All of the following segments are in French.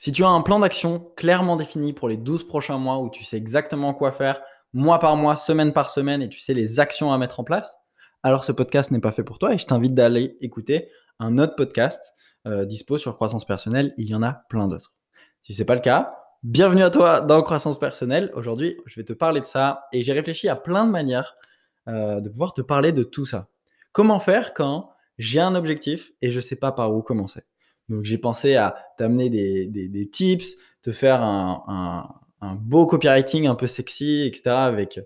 Si tu as un plan d'action clairement défini pour les 12 prochains mois où tu sais exactement quoi faire, mois par mois, semaine par semaine, et tu sais les actions à mettre en place, alors ce podcast n'est pas fait pour toi et je t'invite d'aller écouter un autre podcast euh, dispo sur croissance personnelle. Il y en a plein d'autres. Si ce n'est pas le cas, bienvenue à toi dans croissance personnelle. Aujourd'hui, je vais te parler de ça et j'ai réfléchi à plein de manières euh, de pouvoir te parler de tout ça. Comment faire quand j'ai un objectif et je ne sais pas par où commencer? Donc j'ai pensé à t'amener des, tips, te faire un, beau copywriting un peu sexy, etc. avec,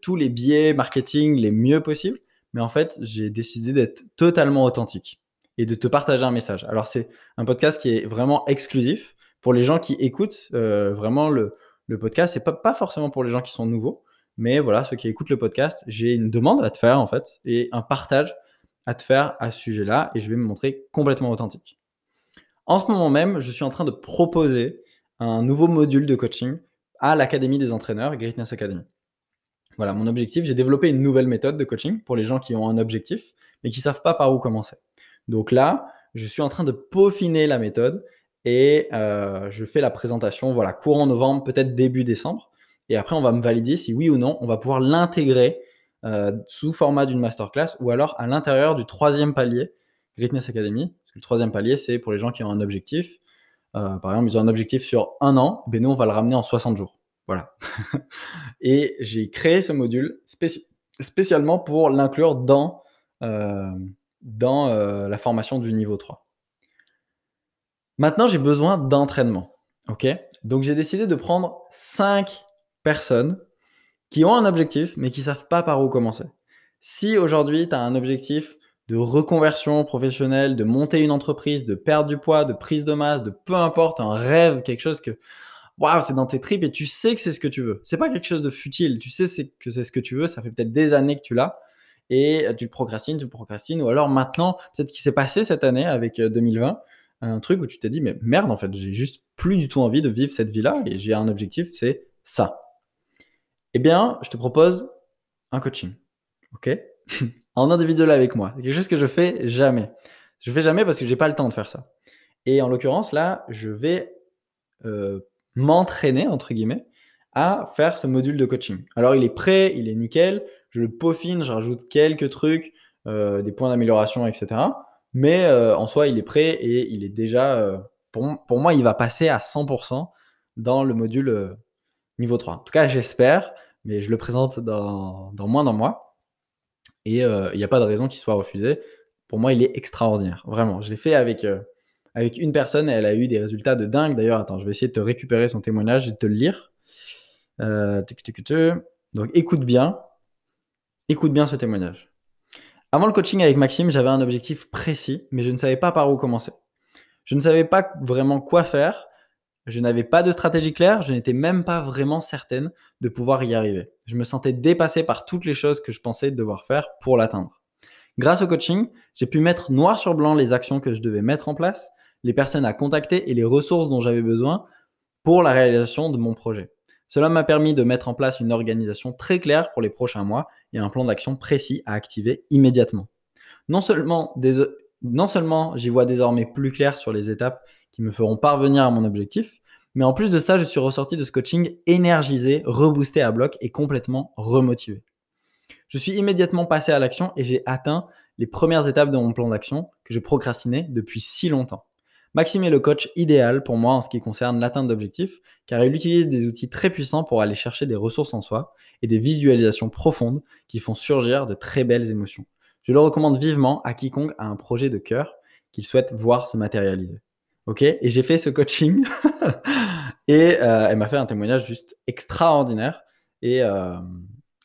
tous les biais marketing les mieux possibles. Mais en fait, j'ai décidé d'être totalement authentique et de te partager un message. Alors c'est un podcast qui est vraiment exclusif pour les gens qui écoutent euh, vraiment le, le podcast. C'est pas, pas forcément pour les gens qui sont nouveaux, mais voilà, ceux qui écoutent le podcast, j'ai une demande à te faire en fait et un partage à te faire à ce sujet-là et je vais me montrer complètement authentique. En ce moment même, je suis en train de proposer un nouveau module de coaching à l'Académie des entraîneurs, Greatness Academy. Voilà, mon objectif, j'ai développé une nouvelle méthode de coaching pour les gens qui ont un objectif, mais qui ne savent pas par où commencer. Donc là, je suis en train de peaufiner la méthode et euh, je fais la présentation, voilà, courant novembre, peut-être début décembre. Et après, on va me valider si oui ou non, on va pouvoir l'intégrer euh, sous format d'une masterclass ou alors à l'intérieur du troisième palier, Greatness Academy, le troisième palier, c'est pour les gens qui ont un objectif. Euh, par exemple, ils ont un objectif sur un an, ben nous, on va le ramener en 60 jours. Voilà. et j'ai créé ce module spécialement pour l'inclure dans, euh, dans euh, la formation du niveau 3. Maintenant, j'ai besoin d'entraînement. OK? Donc, j'ai décidé de prendre 5 personnes qui ont un objectif, mais qui ne savent pas par où commencer. Si aujourd'hui, tu as un objectif de reconversion professionnelle, de monter une entreprise, de perdre du poids, de prise de masse, de peu importe, un rêve, quelque chose que waouh, c'est dans tes tripes et tu sais que c'est ce que tu veux. C'est pas quelque chose de futile, tu sais que c'est ce que tu veux, ça fait peut-être des années que tu l'as et tu le procrastines, tu procrastines ou alors maintenant, peut-être qu'il s'est passé cette année avec 2020, euh, un truc où tu t'es dit mais merde en fait, j'ai juste plus du tout envie de vivre cette vie-là et j'ai un objectif, c'est ça. Eh bien, je te propose un coaching. OK? en individuel avec moi. C'est quelque chose que je fais jamais. Je fais jamais parce que j'ai pas le temps de faire ça. Et en l'occurrence, là, je vais euh, m'entraîner, entre guillemets, à faire ce module de coaching. Alors, il est prêt, il est nickel. Je le peaufine, je rajoute quelques trucs, euh, des points d'amélioration, etc. Mais euh, en soi, il est prêt et il est déjà, pour, moi, il va passer à 100% dans le module niveau 3. En tout cas, j'espère, mais je le présente dans moins d'un mois. Et euh, il n'y a pas de raison qu'il soit refusé. Pour moi, il est extraordinaire. Vraiment. Je l'ai fait avec, euh, avec une personne et elle a eu des résultats de dingue. D'ailleurs, attends, je vais essayer de te récupérer son témoignage et de te le lire. Euh, donc, écoute bien. Écoute bien ce témoignage. Avant le coaching avec Maxime, j'avais un objectif précis, mais je ne savais pas par où commencer. Je ne savais pas vraiment quoi faire je n'avais pas de stratégie claire, je n'étais même pas vraiment certaine de pouvoir y arriver. Je me sentais dépassé par toutes les choses que je pensais devoir faire pour l'atteindre. Grâce au coaching, j'ai pu mettre noir sur blanc les actions que je devais mettre en place, les personnes à contacter et les ressources dont j'avais besoin pour la réalisation de mon projet. Cela m'a permis de mettre en place une organisation très claire pour les prochains mois et un plan d'action précis à activer immédiatement. Non seulement, non seulement j'y vois désormais plus clair sur les étapes qui me feront parvenir à mon objectif. Mais en plus de ça, je suis ressorti de ce coaching énergisé, reboosté à bloc et complètement remotivé. Je suis immédiatement passé à l'action et j'ai atteint les premières étapes de mon plan d'action que je procrastinais depuis si longtemps. Maxime est le coach idéal pour moi en ce qui concerne l'atteinte d'objectifs, car il utilise des outils très puissants pour aller chercher des ressources en soi et des visualisations profondes qui font surgir de très belles émotions. Je le recommande vivement à quiconque a un projet de cœur qu'il souhaite voir se matérialiser. Ok, et j'ai fait ce coaching et euh, elle m'a fait un témoignage juste extraordinaire. Euh,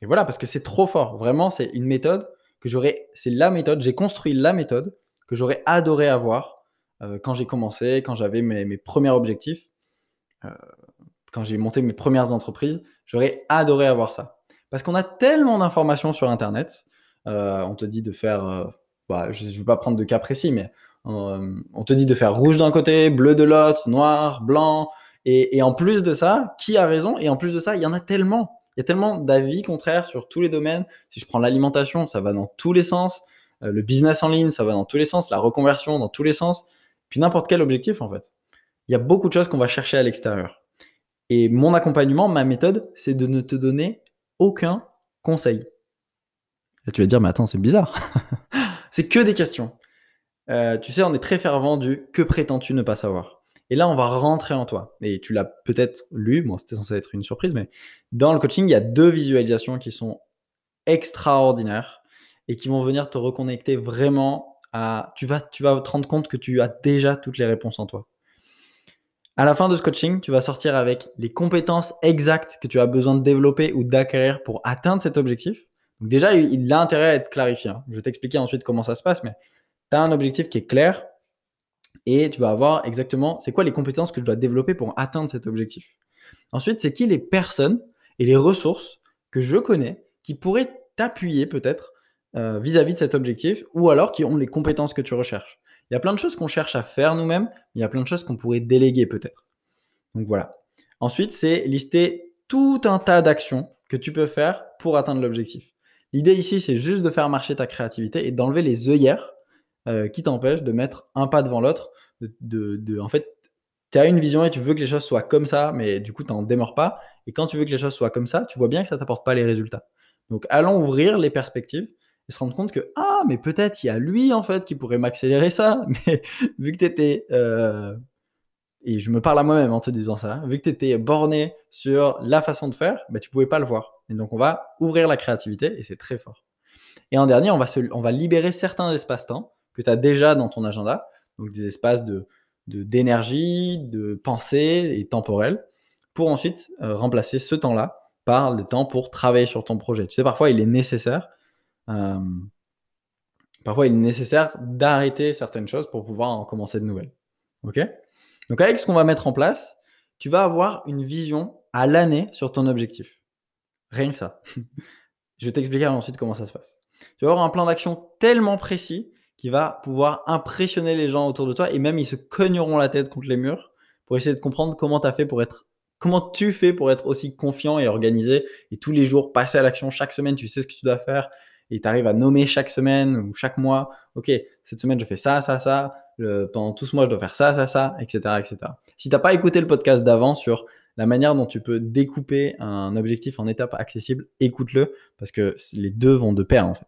et, voilà, parce que c'est trop fort. Vraiment, c'est une méthode que j'aurais, c'est la méthode, j'ai construit la méthode que j'aurais adoré avoir euh, quand j'ai commencé, quand j'avais mes, premiers objectifs, quand j'ai monté mes premières entreprises. J'aurais adoré avoir ça. Parce qu'on a tellement d'informations sur Internet. On te dit de faire, bah, je ne vais pas prendre de cas précis, mais euh, on te dit de faire rouge d'un côté, bleu de l'autre, noir, blanc. Et, en plus de ça, qui a raison? Et en plus de ça, il y en a tellement. Il y a tellement d'avis contraires sur tous les domaines. Si je prends l'alimentation, ça va dans tous les sens. Euh, le business en ligne, ça va dans tous les sens. La reconversion, dans tous les sens. Puis n'importe quel objectif, en fait. il y a beaucoup de choses qu'on va chercher à l'extérieur. Et mon accompagnement, ma méthode, c'est de ne te donner aucun conseil. Tu vas dire, mais attends, c'est bizarre. c'est que des questions. Euh, tu sais, on est très fervent du que prétends-tu ne pas savoir? Et là, on va rentrer en toi. Et tu l'as peut-être lu, bon, c'était censé être une surprise, mais dans le coaching, il y a deux visualisations qui sont extraordinaires et qui vont venir te reconnecter vraiment à. Tu vas, tu vas te rendre compte que tu as déjà toutes les réponses en toi. À la fin de ce coaching, tu vas sortir avec les compétences exactes que tu as besoin de développer ou d'acquérir pour atteindre cet objectif. Donc déjà, il a intérêt à être clarifié. Hein. Je vais t'expliquer ensuite comment ça se passe, mais tu as un objectif qui est clair et tu vas avoir exactement c'est quoi les compétences que je dois développer pour atteindre cet objectif. Ensuite, c'est qui les personnes et les ressources que je connais qui pourraient t'appuyer peut-être euh, vis-à-vis de cet objectif ou alors qui ont les compétences que tu recherches. Il y a plein de choses qu'on cherche à faire nous-mêmes, il y a plein de choses qu'on pourrait déléguer peut-être. Donc voilà. Ensuite, c'est lister tout un tas d'actions que tu peux faire pour atteindre l'objectif. L'idée ici, c'est juste de faire marcher ta créativité et d'enlever les œillères euh, qui t'empêchent de mettre un pas devant l'autre. De, en fait, tu as une vision et tu veux que les choses soient comme ça, mais du coup, tu n'en démords pas. Et quand tu veux que les choses soient comme ça, tu vois bien que ça ne t'apporte pas les résultats. Donc, allons ouvrir les perspectives et se rendre compte que, ah, mais peut-être il y a lui, en fait, qui pourrait m'accélérer ça. Mais vu que tu étais, euh, et je me parle à moi-même en te disant ça, vu que tu étais borné sur la façon de faire, bah, tu pouvais pas le voir. Et donc, on va ouvrir la créativité et c'est très fort. Et en dernier, on va, on va libérer certains espaces-temps que tu as déjà dans ton agenda, donc des espaces de d'énergie, de, pensée et temporel, pour ensuite euh, remplacer ce temps-là par des temps pour travailler sur ton projet. Tu sais, parfois, il est nécessaire euh, parfois, il est nécessaire d'arrêter certaines choses pour pouvoir en commencer de nouvelles. Ok? Donc, avec ce qu'on va mettre en place, tu vas avoir une vision à l'année sur ton objectif. Rien que ça. Je vais t'expliquer ensuite comment ça se passe. Tu vas avoir un plan d'action tellement précis qui va pouvoir impressionner les gens autour de toi et même ils se cogneront la tête contre les murs pour essayer de comprendre comment tu as fait pour être comment tu fais pour être aussi confiant et organisé et tous les jours passer à l'action chaque semaine, tu sais ce que tu dois faire et tu arrives à nommer chaque semaine ou chaque mois, ok, cette semaine je fais ça, ça, ça, pendant tout ce mois je dois faire ça, ça, ça, etc. etc. Si tu n'as pas écouté le podcast d'avant sur la manière dont tu peux découper un objectif en étapes accessibles, écoute-le parce que les deux vont de pair en fait.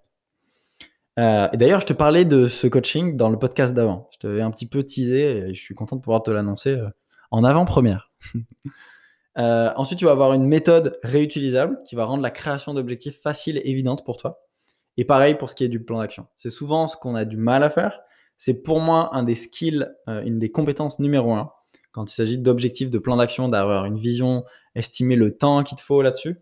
Euh, et d'ailleurs, je te parlais de ce coaching dans le podcast d'avant. Je t'avais un petit peu teasé et je suis content de pouvoir te l'annoncer euh, en avant-première. Euh, ensuite, tu vas avoir une méthode réutilisable qui va rendre la création d'objectifs facile et évidente pour toi. Et pareil pour ce qui est du plan d'action. C'est souvent ce qu'on a du mal à faire. C'est pour moi un des skills, une des compétences numéro un quand il s'agit d'objectifs, de plan d'action, d'avoir une vision, estimer le temps qu'il te faut là-dessus.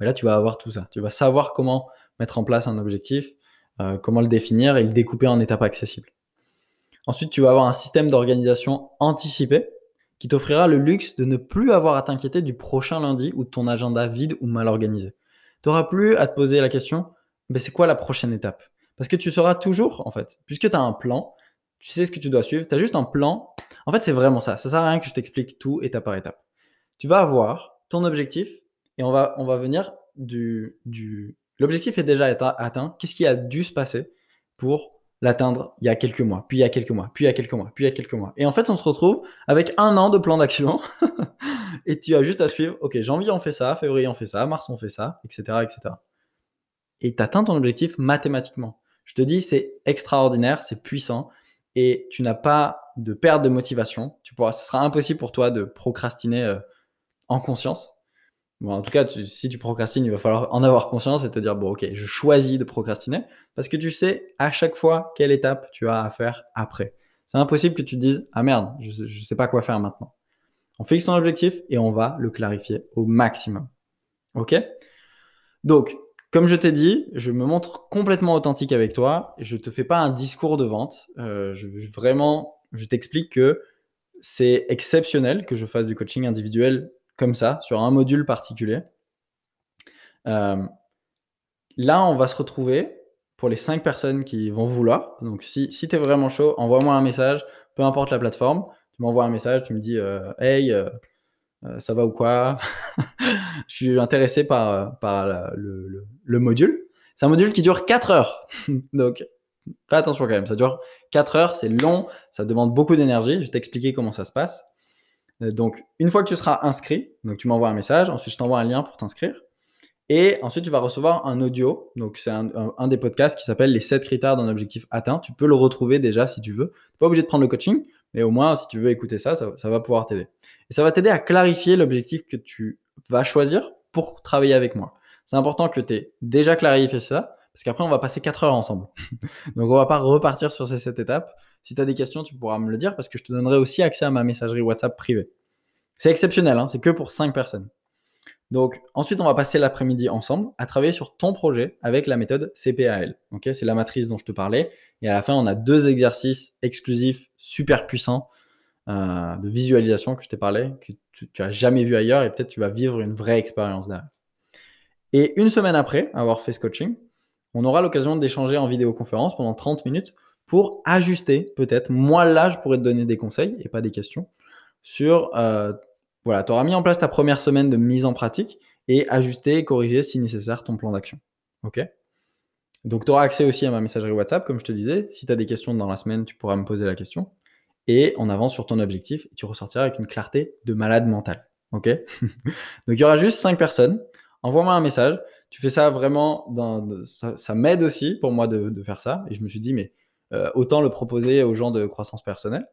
Mais là, tu vas avoir tout ça. Tu vas savoir comment mettre en place un objectif, euh, comment le définir et le découper en étapes accessibles. Ensuite, tu vas avoir un système d'organisation anticipé qui t'offrira le luxe de ne plus avoir à t'inquiéter du prochain lundi ou de ton agenda vide ou mal organisé. Tu n'auras plus à te poser la question ben, c'est quoi la prochaine étape? Parce que tu sauras toujours, en fait, puisque tu as un plan, tu sais ce que tu dois suivre, tu as juste un plan. En fait, c'est vraiment ça. Ça sert à rien que je t'explique tout étape par étape. Tu vas avoir ton objectif et on va, on va venir du, du... L'objectif est déjà atteint. Qu'est-ce qui a dû se passer pour l'atteindre il y a quelques mois, puis il y a quelques mois, puis il y a quelques mois, puis il y a quelques mois? Et en fait, on se retrouve avec un an de plan d'action et tu as juste à suivre, ok, janvier on fait ça, février on fait ça, mars on fait ça, etc. etc et tu atteins ton objectif mathématiquement. Je te dis, c'est extraordinaire, c'est puissant et tu n'as pas de perte de motivation. Tu pourras, ce sera impossible pour toi de procrastiner euh, en conscience. Bon, en tout cas, si tu procrastines, il va falloir en avoir conscience et te dire, bon, ok, je choisis de procrastiner parce que tu sais à chaque fois quelle étape tu as à faire après. C'est impossible que tu te dises, ah merde, je ne sais pas quoi faire maintenant. On fixe ton objectif et on va le clarifier au maximum. Ok? Donc, comme je t'ai dit, je me montre complètement authentique avec toi. Je te fais pas un discours de vente. Euh, je, vraiment, je t'explique que c'est exceptionnel que je fasse du coaching individuel comme ça, sur un module particulier. Euh, là, on va se retrouver pour les cinq personnes qui vont vouloir. Donc, si, si tu es vraiment chaud, envoie-moi un message, peu importe la plateforme. Tu m'envoies un message, tu me dis euh, Hey, ça va ou quoi? Je suis intéressé par, par le, le, module. C'est un module qui dure 4 heures. Donc, fais attention quand même. Ça dure 4 heures, c'est long, ça demande beaucoup d'énergie. Je vais t'expliquer comment ça se passe. Euh, donc, une fois que tu seras inscrit, donc tu m'envoies un message, ensuite je t'envoie un lien pour t'inscrire. Et ensuite, tu vas recevoir un audio. Donc, c'est un, des podcasts qui s'appelle Les 7 critères d'un objectif atteint. Tu peux le retrouver déjà si tu veux. Tu n'es pas obligé de prendre le coaching, mais au moins, si tu veux écouter ça, ça, va pouvoir t'aider. Et ça va t'aider à clarifier l'objectif que tu vas choisir pour travailler avec moi. C'est important que tu aies déjà clarifié ça, parce qu'après, on va passer 4 heures ensemble. Donc, on va pas repartir sur ces 7 étapes. Si tu as des questions, tu pourras me le dire, parce que je te donnerai aussi accès à ma messagerie WhatsApp privée. C'est exceptionnel, hein, c'est que pour 5 personnes. Donc, ensuite, on va passer l'après-midi ensemble à travailler sur ton projet avec la méthode CPAL. C'est la matrice dont je te parlais. Et à la fin, on a deux exercices exclusifs super puissants euh, de visualisation que je t'ai parlé, que tu, tu as jamais vu ailleurs et peut-être tu vas vivre une vraie expérience derrière. Et une semaine après avoir fait ce coaching, on aura l'occasion d'échanger en vidéoconférence pendant 30 minutes pour ajuster peut-être. Moi, là, je pourrais te donner des conseils et pas des questions sur euh, voilà, tu auras mis en place ta première semaine de mise en pratique et ajuster, corriger si nécessaire ton plan d'action. OK? Donc, tu auras accès aussi à ma messagerie WhatsApp, comme je te disais. Si tu as des questions dans la semaine, tu pourras me poser la question. Et on avance sur ton objectif tu ressortiras avec une clarté de malade mental. OK? Donc, il y aura juste 5 personnes. Envoie-moi un message. Tu fais ça vraiment, dans, ça, m'aide aussi pour moi de, faire ça. Et je me suis dit, mais euh, autant le proposer aux gens de croissance personnelle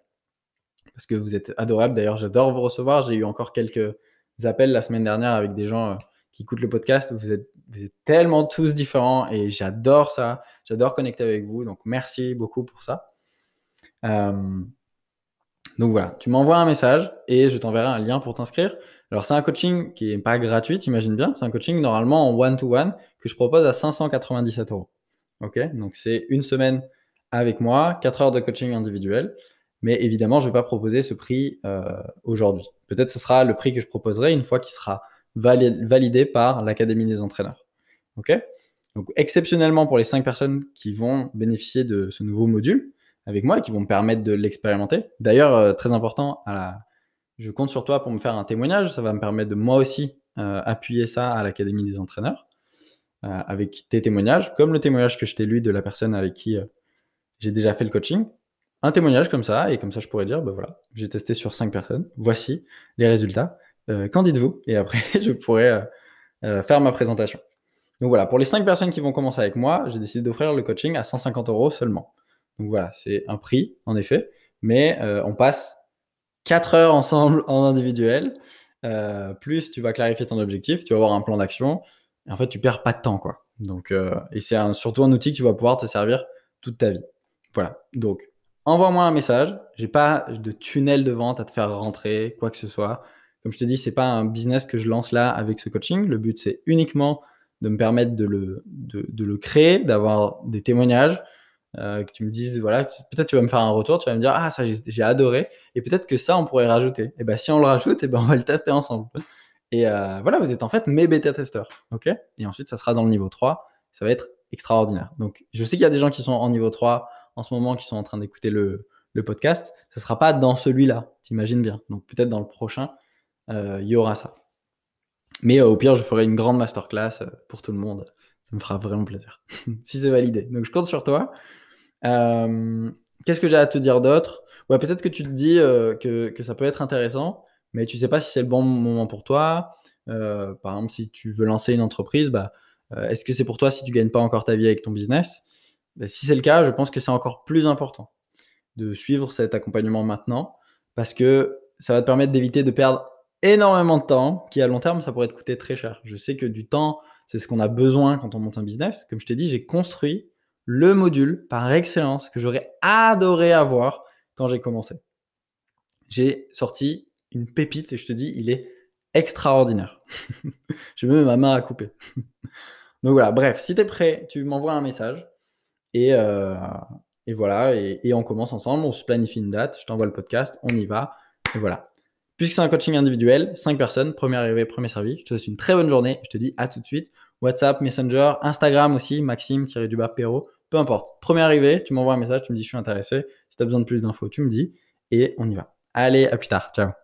parce que vous êtes adorables. D'ailleurs, j'adore vous recevoir. J'ai eu encore quelques appels la semaine dernière avec des gens euh, qui écoutent le podcast. Vous êtes, vous êtes tellement tous différents et j'adore ça. J'adore connecter avec vous. Donc, merci beaucoup pour ça. Euh, donc voilà, tu m'envoies un message et je t'enverrai un lien pour t'inscrire. Alors, c'est un coaching qui n'est pas gratuit, imagine bien. C'est un coaching normalement en one-to-one que je propose à 597 euros. Ok, donc c'est une semaine avec moi, 4 heures de coaching individuel. Mais évidemment, je ne vais pas proposer ce prix euh, aujourd'hui. Peut-être ce sera le prix que je proposerai une fois qu'il sera validé par l'Académie des entraîneurs. Donc, exceptionnellement pour les cinq personnes qui vont bénéficier de ce nouveau module avec moi et qui vont me permettre de l'expérimenter. D'ailleurs, euh, très important, je compte sur toi pour me faire un témoignage. Ça va me permettre de moi aussi euh, appuyer ça à l'Académie des entraîneurs avec tes témoignages, comme le témoignage que je t'ai lu de la personne avec qui j'ai déjà fait le coaching un témoignage comme ça, et comme ça je pourrais dire, ben voilà, j'ai testé sur cinq personnes, voici les résultats, euh, qu'en dites-vous? Et après, je pourrais euh, euh, faire ma présentation. Donc voilà, pour les cinq personnes qui vont commencer avec moi, j'ai décidé d'offrir le coaching à 150 euros seulement. Donc voilà, c'est un prix, en effet, mais on passe 4 heures ensemble en individuel, plus tu vas clarifier ton objectif, tu vas avoir un plan d'action, et en fait, tu perds pas de temps, quoi. Donc, et c'est surtout un outil que tu vas pouvoir te servir toute ta vie. Voilà, donc envoie-moi un message. J'ai pas de tunnel de vente à te faire rentrer, quoi que ce soit. Comme je te dis, c'est pas un business que je lance là avec ce coaching. Le but, c'est uniquement de me permettre de le, de, le créer, d'avoir des témoignages, euh, que tu me dises, voilà, peut-être tu vas me faire un retour, tu vas me dire, ah, ça, j'ai adoré. Et peut-être que ça, on pourrait rajouter. Et ben, si on le rajoute, et ben, on va le tester ensemble. Et euh, voilà, vous êtes en fait mes bêta-testeurs. OK? Et ensuite, ça sera dans le niveau 3. Ça va être extraordinaire. Donc, je sais qu'il y a des gens qui sont en niveau 3 en ce moment qui sont en train d'écouter le, podcast, ce ne sera pas dans celui-là, t'imagines bien. Donc peut-être dans le prochain, euh, il y aura ça. Mais euh, au pire, je ferai une grande masterclass euh, pour tout le monde. Ça me fera vraiment plaisir. si c'est validé. Donc je compte sur toi. Qu'est-ce que j'ai à te dire d'autre? Ouais, peut-être que tu te dis que, ça peut être intéressant, mais tu sais pas si c'est le bon moment pour toi. par exemple, si tu veux lancer une entreprise, bah, est-ce que c'est pour toi si tu gagnes pas encore ta vie avec ton business? Bah, si c'est le cas, je pense que c'est encore plus important de suivre cet accompagnement maintenant parce que ça va te permettre d'éviter de perdre énormément de temps qui à long terme ça pourrait te coûter très cher. Je sais que du temps, c'est ce qu'on a besoin quand on monte un business. Comme je t'ai dit, j'ai construit le module par excellence que j'aurais adoré avoir quand j'ai commencé. J'ai sorti une pépite et je te dis, il est extraordinaire. je mets ma main à couper. Donc voilà, bref, si tu es prêt, tu m'envoies un message. Euh, et, voilà, et, on commence ensemble, on se planifie une date, je t'envoie le podcast, on y va, et voilà. Puisque c'est un coaching individuel, 5 personnes, premier arrivé, premier servi, je te souhaite une très bonne journée, je te dis à tout de suite. WhatsApp, Messenger, Instagram aussi, Maxime-du-bas Perrault, peu importe. Premier arrivé, tu m'envoies un message, tu me dis je suis intéressé. Si tu as besoin de plus d'infos, tu me dis et on y va. Allez, à plus tard. Ciao.